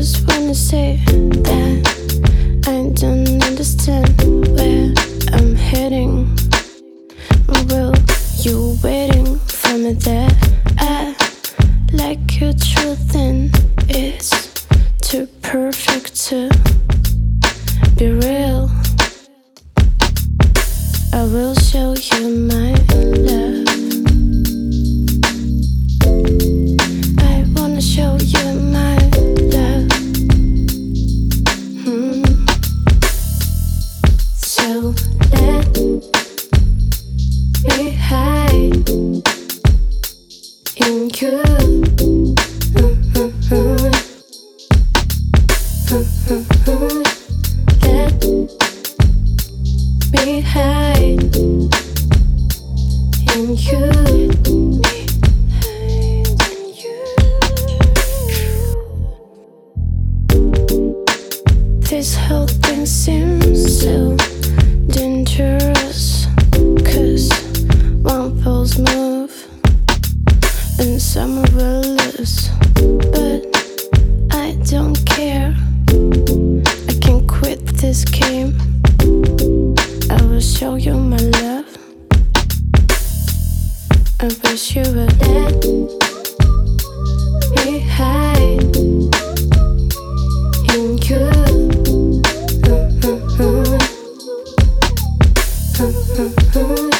wanna say that I don't understand where I'm heading. Will you waiting for me there? I like your truth and it's too perfect to be real. I will show you my love. This whole thing seems so dangerous. And summer will lose. But I don't care. I can quit this game. I will show you my love. I wish you would let me in you. Let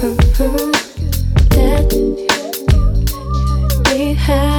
Let me hide